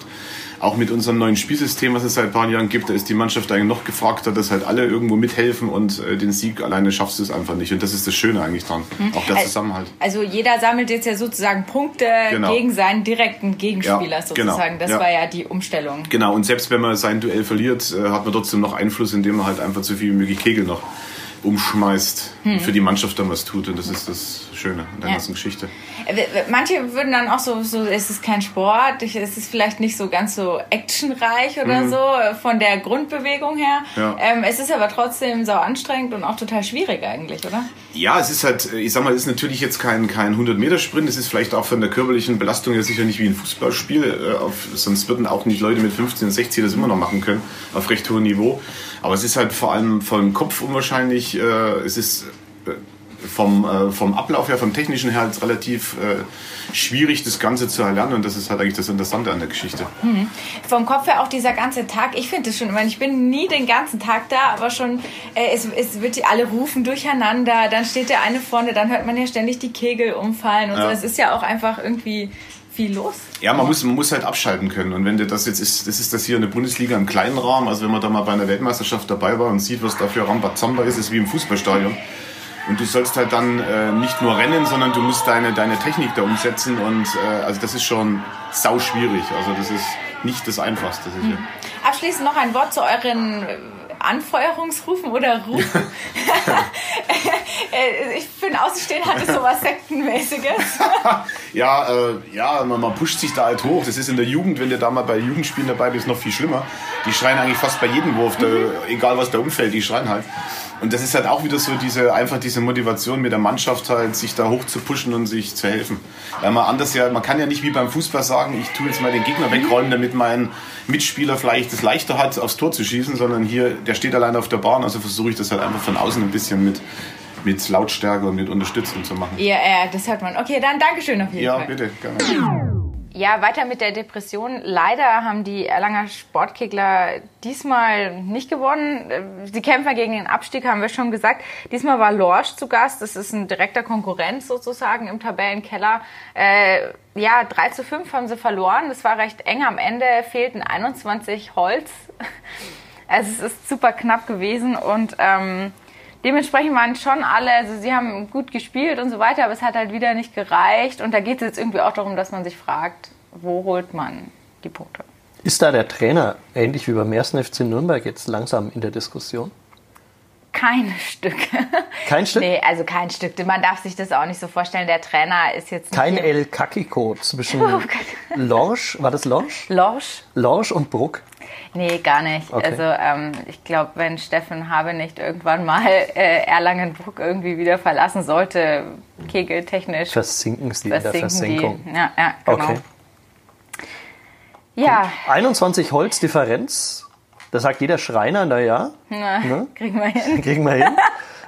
auch mit unserem neuen Spielsystem, was es seit ein paar Jahren gibt, da ist die Mannschaft eigentlich noch gefragter, dass halt alle irgendwo mithelfen und äh, den Sieg alleine schaffst du es einfach nicht. Und das ist das Schöne eigentlich dran. Mhm. Auch der Zusammenhalt. Also jeder sammelt jetzt ja sozusagen Punkte genau. gegen seinen direkten Gegenspieler ja, genau. sozusagen. Genau. Das ja. war ja die Umstellung. Genau, und selbst wenn man sein Duell verliert, äh, hat man trotzdem noch Einfluss, indem man halt einfach so viel wie möglich Kegel noch umschmeißt hm. für die Mannschaft dann was tut. Und das ist das Schöne an der ja. ganzen Geschichte. Manche würden dann auch so, so, es ist kein Sport, es ist vielleicht nicht so ganz so actionreich oder mhm. so von der Grundbewegung her. Ja. Ähm, es ist aber trotzdem so anstrengend und auch total schwierig eigentlich, oder? Ja, es ist halt, ich sag mal, es ist natürlich jetzt kein, kein 100-Meter-Sprint, es ist vielleicht auch von der körperlichen Belastung ja sicher nicht wie ein Fußballspiel, äh, sonst würden auch nicht Leute mit 15 und 16 das immer noch machen können, auf recht hohem Niveau. Aber es ist halt vor allem vom Kopf unwahrscheinlich, äh, es ist äh, vom, äh, vom Ablauf her, vom technischen her halt relativ äh, schwierig, das Ganze zu erlernen. Und das ist halt eigentlich das Interessante an der Geschichte. Mhm. Vom Kopf her auch dieser ganze Tag. Ich finde es schon, ich, meine, ich bin nie den ganzen Tag da, aber schon, äh, es, es wird alle rufen durcheinander. Dann steht der eine vorne, dann hört man ja ständig die Kegel umfallen und ja. so. Es ist ja auch einfach irgendwie viel los. Ja, man muss, man muss halt abschalten können. Und wenn das jetzt ist, das ist das hier in der Bundesliga im kleinen Rahmen, also wenn man da mal bei einer Weltmeisterschaft dabei war und sieht, was da für Rambazamba ist, ist wie im Fußballstadion. Und du sollst halt dann äh, nicht nur rennen, sondern du musst deine, deine Technik da umsetzen. Und äh, also das ist schon sau schwierig. Also das ist nicht das Einfachste. Sicher. Hm. Abschließend noch ein Wort zu euren Anfeuerungsrufen oder Rufen. Äh, ich finde, Außenstehen hat es so was Sektenmäßiges. ja, äh, ja man, man, pusht sich da halt hoch. Das ist in der Jugend, wenn du da mal bei Jugendspielen dabei bist, noch viel schlimmer. Die schreien eigentlich fast bei jedem Wurf, der, egal was da umfällt, die schreien halt. Und das ist halt auch wieder so diese, einfach diese Motivation mit der Mannschaft halt, sich da hoch zu pushen und sich zu helfen. Weil man anders ja, man kann ja nicht wie beim Fußball sagen, ich tue jetzt mal den Gegner wegrollen, damit mein Mitspieler vielleicht es leichter hat, aufs Tor zu schießen, sondern hier, der steht allein auf der Bahn, also versuche ich das halt einfach von außen ein bisschen mit, mit Lautstärke und mit Unterstützung zu machen. Ja, ja, das hört man. Okay, dann Dankeschön auf jeden ja, Fall. Ja, bitte, gerne. Ja, weiter mit der Depression. Leider haben die Erlanger Sportkegler diesmal nicht gewonnen. Die Kämpfer gegen den Abstieg haben wir schon gesagt. Diesmal war Lorsch zu Gast. Das ist ein direkter Konkurrent sozusagen im Tabellenkeller. Äh, ja, 3 zu 5 haben sie verloren. Das war recht eng. Am Ende fehlten 21 Holz. Also es ist super knapp gewesen und ähm, dementsprechend waren schon alle, also sie haben gut gespielt und so weiter, aber es hat halt wieder nicht gereicht. Und da geht es jetzt irgendwie auch darum, dass man sich fragt, wo holt man die Punkte? Ist da der Trainer ähnlich wie beim ersten FC Nürnberg jetzt langsam in der Diskussion? Kein Stück. Kein Stück? Nee, also kein Stück. Man darf sich das auch nicht so vorstellen. Der Trainer ist jetzt Kein El Kakiko zwischen oh Lorsch, war das Lorsch? Lorsch. Lorsch und Bruck? Nee, gar nicht. Okay. Also ähm, ich glaube, wenn Steffen Habe nicht irgendwann mal äh, Erlangenbruck irgendwie wieder verlassen sollte, kegeltechnisch. Versinken sie in der Versenkung. Die. Ja, ja, genau. Okay. Ja. Gut. 21 Holz Differenz. Da sagt jeder Schreiner, naja. Na, ne? Kriegen wir hin. kriegen wir hin.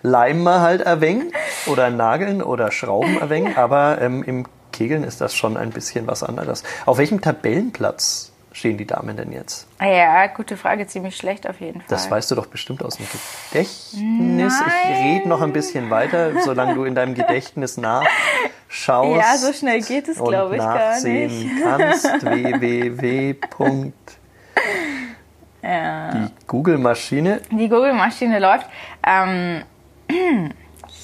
Leimen wir halt erwäng oder nageln oder schrauben erwäng, aber ähm, im Kegeln ist das schon ein bisschen was anderes. Auf welchem Tabellenplatz stehen die Damen denn jetzt? Ja, gute Frage, ziemlich schlecht auf jeden Fall. Das weißt du doch bestimmt aus dem Gedächtnis. Nein. Ich rede noch ein bisschen weiter, solange du in deinem Gedächtnis nachschaust. Ja, so schnell geht es, glaube ich, gar nicht. kannst. www. Ja. Die Google-Maschine. Die Google-Maschine läuft. Ähm,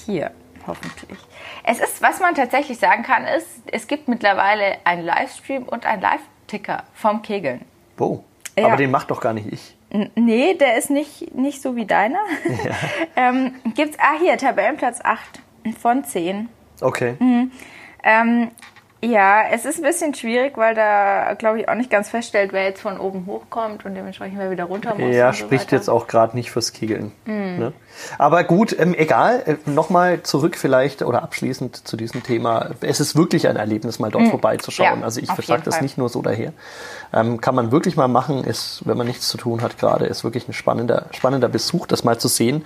hier, hoffentlich. Es ist, was man tatsächlich sagen kann, ist, es gibt mittlerweile einen Livestream und ein Live Ticker vom Kegeln. Wo? Ja. Aber den macht doch gar nicht ich. Nee, der ist nicht, nicht so wie deiner. Ja. ähm, gibt's, ah, hier, Tabellenplatz 8 von 10. Okay. Mhm. Ähm, Ja, es ist ein bisschen schwierig, weil da, glaube ich, auch nicht ganz feststellt, wer jetzt von oben hochkommt und dementsprechend wer wieder runter muss. Ja, so spricht weiter. jetzt auch gerade nicht fürs Kegeln. Mhm. Ne? Aber gut, ähm, egal. Äh, Nochmal zurück vielleicht oder abschließend zu diesem Thema. Es ist wirklich ein Erlebnis, mal dort vorbeizuschauen. Mhm. Ja, also ich versage das Fall. nicht nur so daher. Ähm, kann man wirklich mal machen, ist, wenn man nichts zu tun hat gerade, ist wirklich ein spannender, spannender Besuch, das mal zu sehen.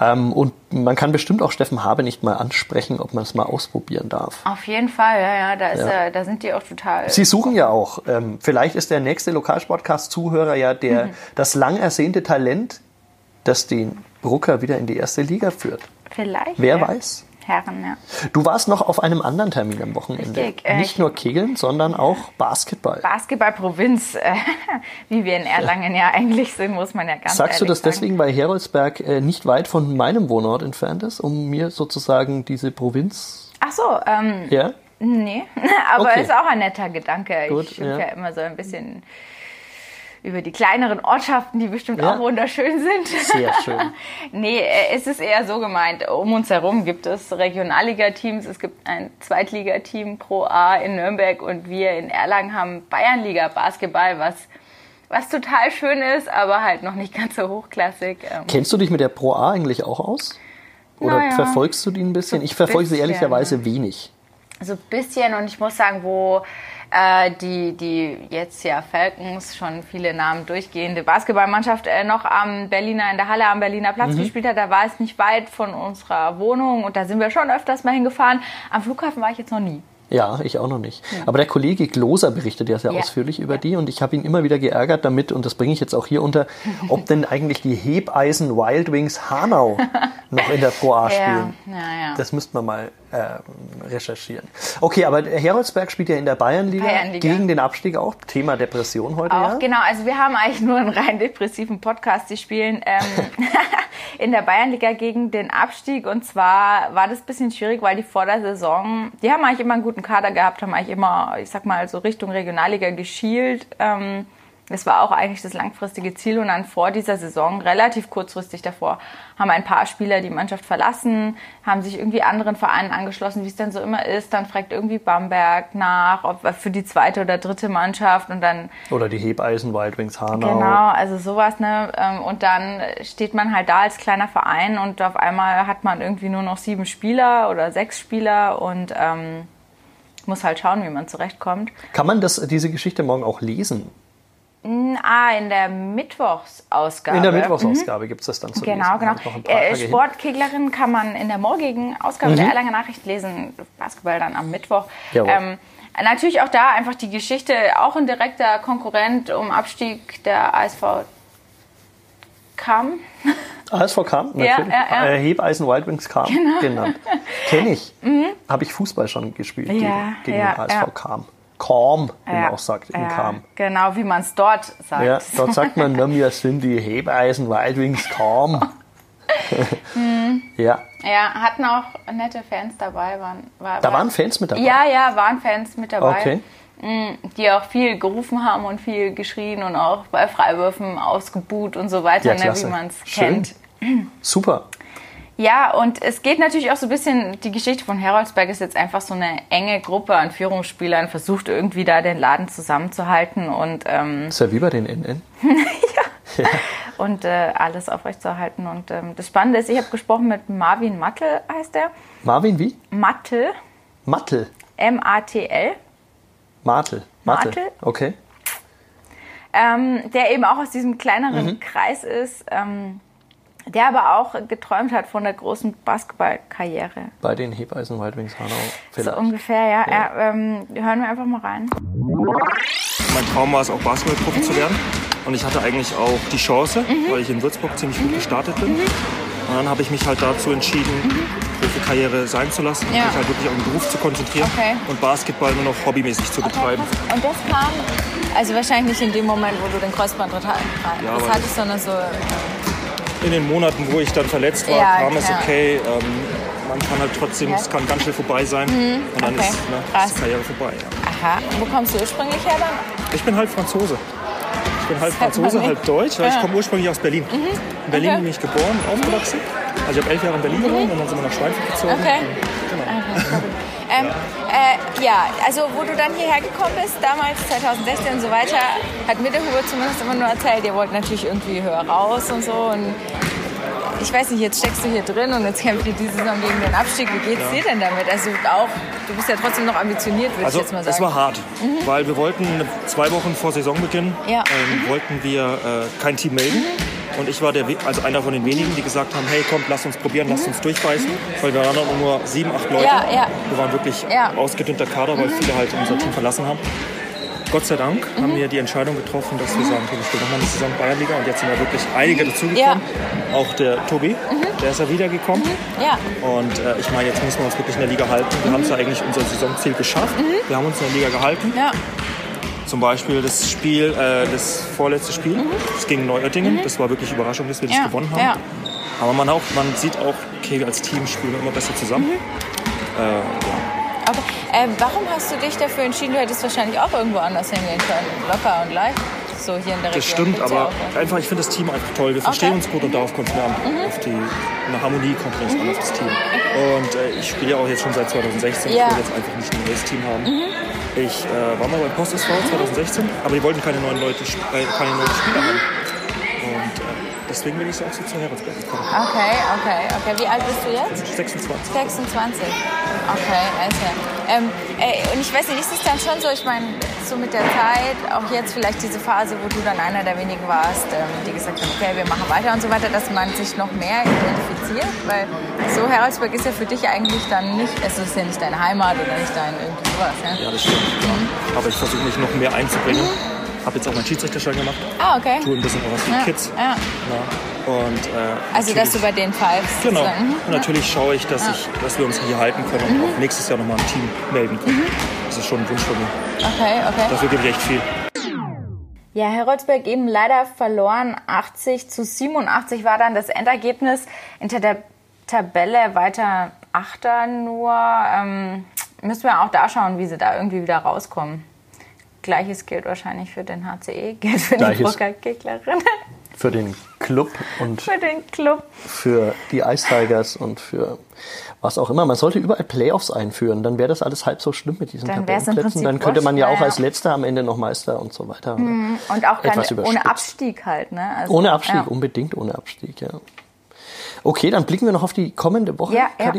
Ähm, und man kann bestimmt auch Steffen Habe nicht mal ansprechen, ob man es mal ausprobieren darf. Auf jeden Fall, ja, ja, da, ist, Ja. ja. da sind die auch total. Sie suchen ja auch. Ähm, vielleicht ist der nächste Lokalsportcast-Zuhörer ja der, Mhm. das lang ersehnte Talent, das den Brucker wieder in die erste Liga führt. Vielleicht. Wer ja. weiß? Herren, ja. Du warst noch auf einem anderen Termin am Wochenende. Richtig, äh, Nicht nur Kegeln, sondern auch Basketball. Basketball-Provinz, äh, wie wir in Erlangen ja eigentlich sind, muss man ja ganz Sagst du das sagen. deswegen, weil Heroldsberg äh, nicht weit von meinem Wohnort entfernt ist, um mir sozusagen diese Provinz. Ach so, ähm, Ja? nee. Aber Okay. ist auch ein netter Gedanke. Gut, ich schimpfe ja. ja. immer so ein bisschen über die kleineren Ortschaften, die bestimmt Ja. auch wunderschön sind. Sehr schön. Nee, äh, es ist eher so gemeint. Um uns herum gibt es Regionalliga-Teams, es gibt ein Zweitligateam Pro A in Nürnberg und wir in Erlangen haben Bayernliga Basketball, was, was total schön ist, aber halt noch nicht ganz so hochklassig. Ähm, Kennst du dich mit der Pro A eigentlich auch aus? Oder Naja. verfolgst du die ein bisschen? So ich verfolge sie ehrlicherweise wenig. So ein bisschen und ich muss sagen, wo äh, die, die jetzt ja Falcons schon viele Namen durchgehende Basketballmannschaft äh, noch am Berliner, in der Halle am Berliner Platz Mhm. gespielt hat, da war es nicht weit von unserer Wohnung und da sind wir schon öfters mal hingefahren. Am Flughafen war ich jetzt noch nie. Ja, ich auch noch nicht. Aber der Kollege Gloser berichtet ja sehr Ja. ausführlich über die und ich habe ihn immer wieder geärgert damit, und das bringe ich jetzt auch hier unter, ob denn eigentlich die Hebeisen Wild Wings Hanau noch in der Pro A spielen. ja, ja. Das müsste man mal ähm, recherchieren. Okay, aber Heroldsberg spielt ja in der Bayernliga, Bayernliga. gegen den Abstieg auch. Thema Depression heute Auch ja. genau, also wir haben eigentlich nur einen rein depressiven Podcast. Die spielen ähm, in der Bayernliga gegen den Abstieg und zwar war das ein bisschen schwierig, weil die vor der Saison, die haben eigentlich immer einen guten Kader gehabt, haben eigentlich immer, ich sag mal, so Richtung Regionalliga geschielt. Ähm, das war auch eigentlich das langfristige Ziel und dann vor dieser Saison, relativ kurzfristig davor, haben ein paar Spieler die Mannschaft verlassen, haben sich irgendwie anderen Vereinen angeschlossen, wie es dann so immer ist. Dann fragt irgendwie Bamberg nach, ob für die zweite oder dritte Mannschaft und dann Oder die Hebeisen Wild Wings Hanau. Genau, also sowas, ne? Ähm, Und dann steht man halt da als kleiner Verein und auf einmal hat man irgendwie nur noch sieben Spieler oder sechs Spieler und ähm, muss halt schauen, wie man zurechtkommt. Kann man das, diese Geschichte morgen auch lesen? Ah, in der Mittwochsausgabe. In der Mittwochsausgabe gibt es das dann zu Genau, lesen. genau. Paar Äh. Sportkeglerin kann man in der morgigen Ausgabe Mhm. der Erlanger Nachricht lesen. Bekannterweise dann am Mittwoch. Ähm, natürlich auch da einfach die Geschichte, auch ein direkter Konkurrent um Abstieg der ASV Kamm. ASV Kam, Ja, natürlich. ja, ja. Äh, Hebeisen Wild Wings Kam genannt. Kenne ich. Habe ich Fußball schon gespielt Mhm. Ja, gegen, gegen ja, den ASV ja. Kam, wie man Ja, auch sagt, in ja, Kam. Genau, wie man es dort sagt. Ja, dort sagt man, na, wir sind die Hebeisen Wild Wings. Mhm. ja, Ja, hatten auch nette Fans dabei. Waren, war, da war- waren Fans mit dabei. Ja, ja, waren Fans mit dabei. Okay. Mm, Die auch viel gerufen haben und viel geschrien und auch bei Freiwürfen ausgebuht und so weiter, Ja, ne, wie man es kennt. Super. Ja, und es geht natürlich auch so ein bisschen, die Geschichte von Heroldsberg ist jetzt einfach so eine enge Gruppe an Führungsspielern, versucht irgendwie da den Laden zusammenzuhalten und, ähm, Ist ja wie bei den NN. und äh, alles aufrechtzuerhalten. Und ähm, das Spannende ist, ich habe gesprochen mit Marvin Mattel, heißt er. Marvin wie? Mattel, Mattel. M-A-T-L. Martel. Martel. Martel? Okay. ähm, der eben auch aus diesem kleineren Mhm. Kreis ist, ähm, der aber auch geträumt hat von der großen Basketballkarriere. Bei den Hebeisen Wild Wings Hanau. So Vielleicht. ungefähr, ja. ja ähm, hören wir einfach mal rein. Mein Traum war es auch Basketballprofi zu werden. Und ich hatte eigentlich auch die Chance, Mhm. weil ich in Würzburg ziemlich gut gestartet bin. Und dann habe ich mich halt dazu entschieden, Profikarriere sein zu lassen, Ja. mich halt wirklich auf den Beruf zu konzentrieren Okay. und Basketball nur noch hobbymäßig zu betreiben. Und das kam, also wahrscheinlich nicht in dem Moment, wo du den Kreuzbandritt hattest, Ja, hattest, sondern so, In den Monaten, wo ich dann verletzt war, Ja, kam es okay. Ähm, man kann halt trotzdem, es kann ganz schnell vorbei sein. Und dann Mhm. okay. ist, ne, ist die Karriere vorbei. Aha, wo kommst du ursprünglich her dann? Ich bin halb Franzose. Ich bin halb Franzose, halb Deutsch, weil. Mhm. ich komme ursprünglich aus Berlin. In Berlin Okay. bin ich geboren, aufgewachsen. Also ich habe elf Jahre in Berlin gewohnt und dann sind wir nach Schweinfurt gezogen. Okay. Genau. Ähm, äh, ja, also wo du dann hierher gekommen bist, damals 2016 und so weiter, hat mir der Hubert zumindest immer nur erzählt, ihr wollt natürlich irgendwie höher raus und so. Und ich weiß nicht, jetzt steckst du hier drin und jetzt kämpft ihr diese Saison gegen den Abstieg. Wie geht's dir denn damit? Also auch, du bist ja trotzdem noch ambitioniert, würde Also ich jetzt mal sagen. es war hart, weil wir wollten zwei Wochen vor Saisonbeginn Ja. ähm, wollten wir äh, kein Team melden. Und ich war der, also einer von den wenigen, die gesagt haben, hey komm, lass uns probieren, lass uns durchbeißen. Weil wir waren nur sieben, acht Leute. Ja, ja. Wir waren wirklich Ja. ausgedünnter Kader, weil viele halt unser Team verlassen haben. Gott sei Dank haben wir die Entscheidung getroffen, dass wir sagen, wir spielen nochmal eine Saison Bayernliga und jetzt sind ja wirklich einige dazugekommen. Auch der Tobi, der ist ja wiedergekommen. ja. Und äh, ich meine, jetzt müssen wir uns wirklich in der Liga halten. Wir haben es ja eigentlich unser Saisonziel geschafft. Wir haben uns in der Liga gehalten. Ja. Zum Beispiel das Spiel, äh, das vorletzte Spiel, das gegen Neuöttingen. Das war wirklich Überraschung, dass wir das Ja. gewonnen haben. Ja. Aber man, auch, man sieht auch, okay, als Team spielen wir immer besser zusammen. Okay. Ähm, warum hast du dich dafür entschieden? Du hättest wahrscheinlich auch irgendwo anders hingehen können. Locker und leicht. So hier in der Region. Das stimmt, ja aber was. einfach, ich finde das Team einfach toll. Wir verstehen Okay. uns gut und darauf kommt es mir an. Auf die, eine Harmonie kommt es an auf das Team. Und äh, ich spiele ja auch jetzt schon seit 2016. Ja. Ich will jetzt einfach nicht ein neues Team haben. Ich äh, war mal beim Post SV 2016, aber die wollten keine neuen Leute, äh, keine neuen Spieler haben. Und äh, deswegen bin ich so auch so zu Heroldsberg gekommen. Okay, okay, okay. Wie alt bist du jetzt? 26. 26. Okay, also. Ähm, ey, und ich weiß nicht, ist es dann schon so, ich meine, so mit der Zeit, auch jetzt vielleicht diese Phase, wo du dann einer der wenigen warst, ähm, die gesagt haben, okay, wir machen weiter und so weiter, dass man sich noch mehr identifiziert? Weil so Heroldsberg ist ja für dich eigentlich dann nicht, es ist ja nicht deine Heimat oder nicht dein irgendwie sowas. Ja? Ja, das stimmt. Ja. Aber ich versuche mich noch mehr einzubringen. Habe jetzt auch meinen Schiedsrichterschein gemacht. Ah, okay. Tue ein bisschen auch was für die Ja, Kids. ja. Ja. Und, äh, Also, dass du bei den pfeifst. Genau. sozusagen. Mhm. Und natürlich schaue ich, dass, ich, dass wir uns hier halten können und auch nächstes Jahr nochmal ein Team melden können. Das ist schon ein Wunsch von mir. Okay, okay. Dafür gebe ich echt viel. Ja, Heroldsberg eben leider verloren. 80 zu 87 war dann das Endergebnis. Hinter der Tabelle weiter Achter nur. Ähm, müssen wir auch da schauen, wie sie da irgendwie wieder rauskommen. Gleiches gilt wahrscheinlich für den HCE, gilt für die Gleiches. Brucker Kicklerin, Für den Club und für den Club. für die Ice Tigers und für was auch immer. Man sollte überall Playoffs einführen, dann wäre das alles halb so schlimm mit diesen Dann Tabellenplätzen. Dann könnte man ja auch als Letzter am Ende noch Meister und so weiter. Und auch keine, ohne. Abstieg halt. Ne? Also, Ohne Abstieg, Ja. unbedingt ohne Abstieg, ja. Okay, dann blicken wir noch auf die kommende Woche, Ja, ja.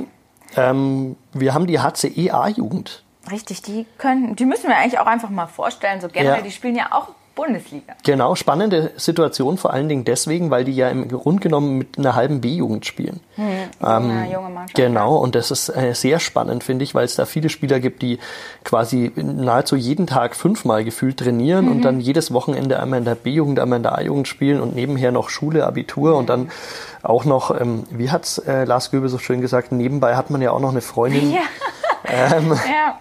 Ähm, wir haben die HCE A-Jugend. Richtig, die können, die müssen wir eigentlich auch einfach mal vorstellen. So generell, Ja. die spielen ja auch Bundesliga. Genau, spannende Situation, vor allen Dingen deswegen, weil die ja im Grund genommen mit einer halben B-Jugend spielen. Junge, junge Mannschaft. Genau, und das ist äh, sehr spannend, finde ich, weil es da viele Spieler gibt, die quasi nahezu jeden Tag fünfmal gefühlt trainieren Mhm. und dann jedes Wochenende einmal in der B-Jugend, einmal in der A-Jugend spielen und nebenher noch Schule, Abitur und dann auch noch, ähm, wie hat's äh, Lars Göbel so schön gesagt, nebenbei hat man ja auch noch eine Freundin. Ja. ja.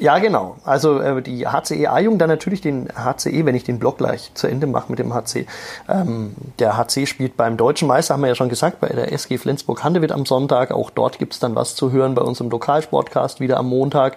Ja, genau. Also äh, die HCE A-Jugend, dann natürlich den HCE, wenn ich den Block gleich zu Ende mache mit dem HC. Ähm, der HC spielt beim Deutschen Meister, haben wir ja schon gesagt, bei der SG Flensburg-Handewitt am Sonntag. Auch dort gibt's dann was zu hören bei uns im Lokalsportcast wieder am Montag.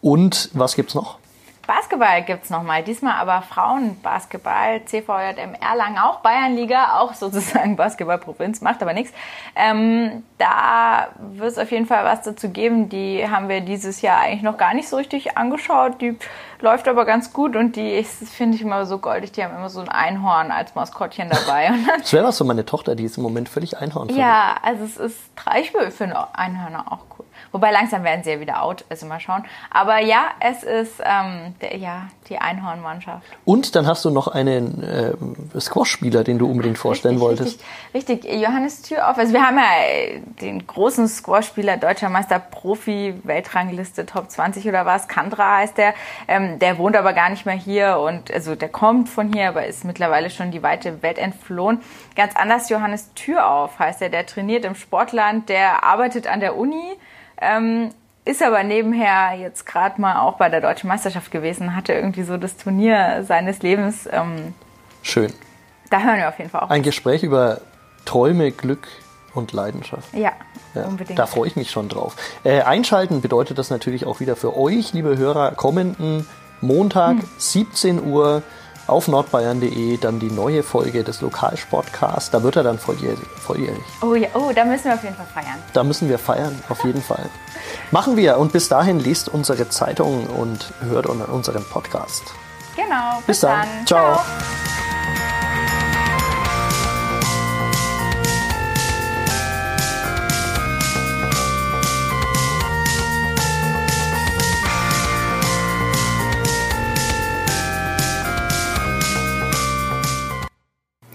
Und was gibt's noch? Basketball gibt's nochmal, diesmal aber Frauenbasketball, CVJM Erlangen, auch Bayernliga, auch sozusagen Basketballprovinz, macht aber nichts. Ähm, da wird es auf jeden Fall was dazu geben, die haben wir dieses Jahr eigentlich noch gar nicht so richtig angeschaut, die läuft aber ganz gut und die finde ich immer so goldig, die haben immer so ein Einhorn als Maskottchen dabei. Das wäre was für meine Tochter, die ist im Moment völlig Einhorn. ja, also es ist, ich finde Einhörner auch cool. Wobei langsam werden sie ja wieder out, also mal schauen. Aber ja, es ist ähm, der, ja, die Einhornmannschaft. Und dann hast du noch einen äh, Squash-Spieler, den du unbedingt vorstellen wolltest. Richtig, richtig. Johannes Türauf. Also wir haben ja den großen Squash-Spieler, Deutscher Meister, Profi, Weltrangliste, Top 20 oder was. Kandra heißt der. Ähm, der wohnt aber gar nicht mehr hier und also der kommt von hier, aber ist mittlerweile schon die weite Welt entflohen. Ganz anders, Johannes Türauf heißt er. Der trainiert im Sportland, der arbeitet an der Uni. Ähm, ist aber nebenher jetzt gerade mal auch bei der Deutschen Meisterschaft gewesen, hatte irgendwie so das Turnier seines Lebens. Ähm, Schön. da hören wir auf jeden Fall auch. Ein Gespräch über Träume, Glück und Leidenschaft. Ja, Ja, unbedingt. Da freue ich mich schon drauf. Äh, einschalten bedeutet das natürlich auch wieder für euch, liebe Hörer, kommenden Montag, Hm. 17 Uhr, auf nordbayern.de dann die neue Folge des Lokalsportcasts. Da wird er dann volljährig. volljährig. Oh ja, oh, da müssen wir auf jeden Fall feiern. Da müssen wir feiern, auf jeden Fall. Machen wir und bis dahin liest unsere Zeitung und hört unseren Podcast. Genau. Bis, bis dann. dann. Ciao. Ciao.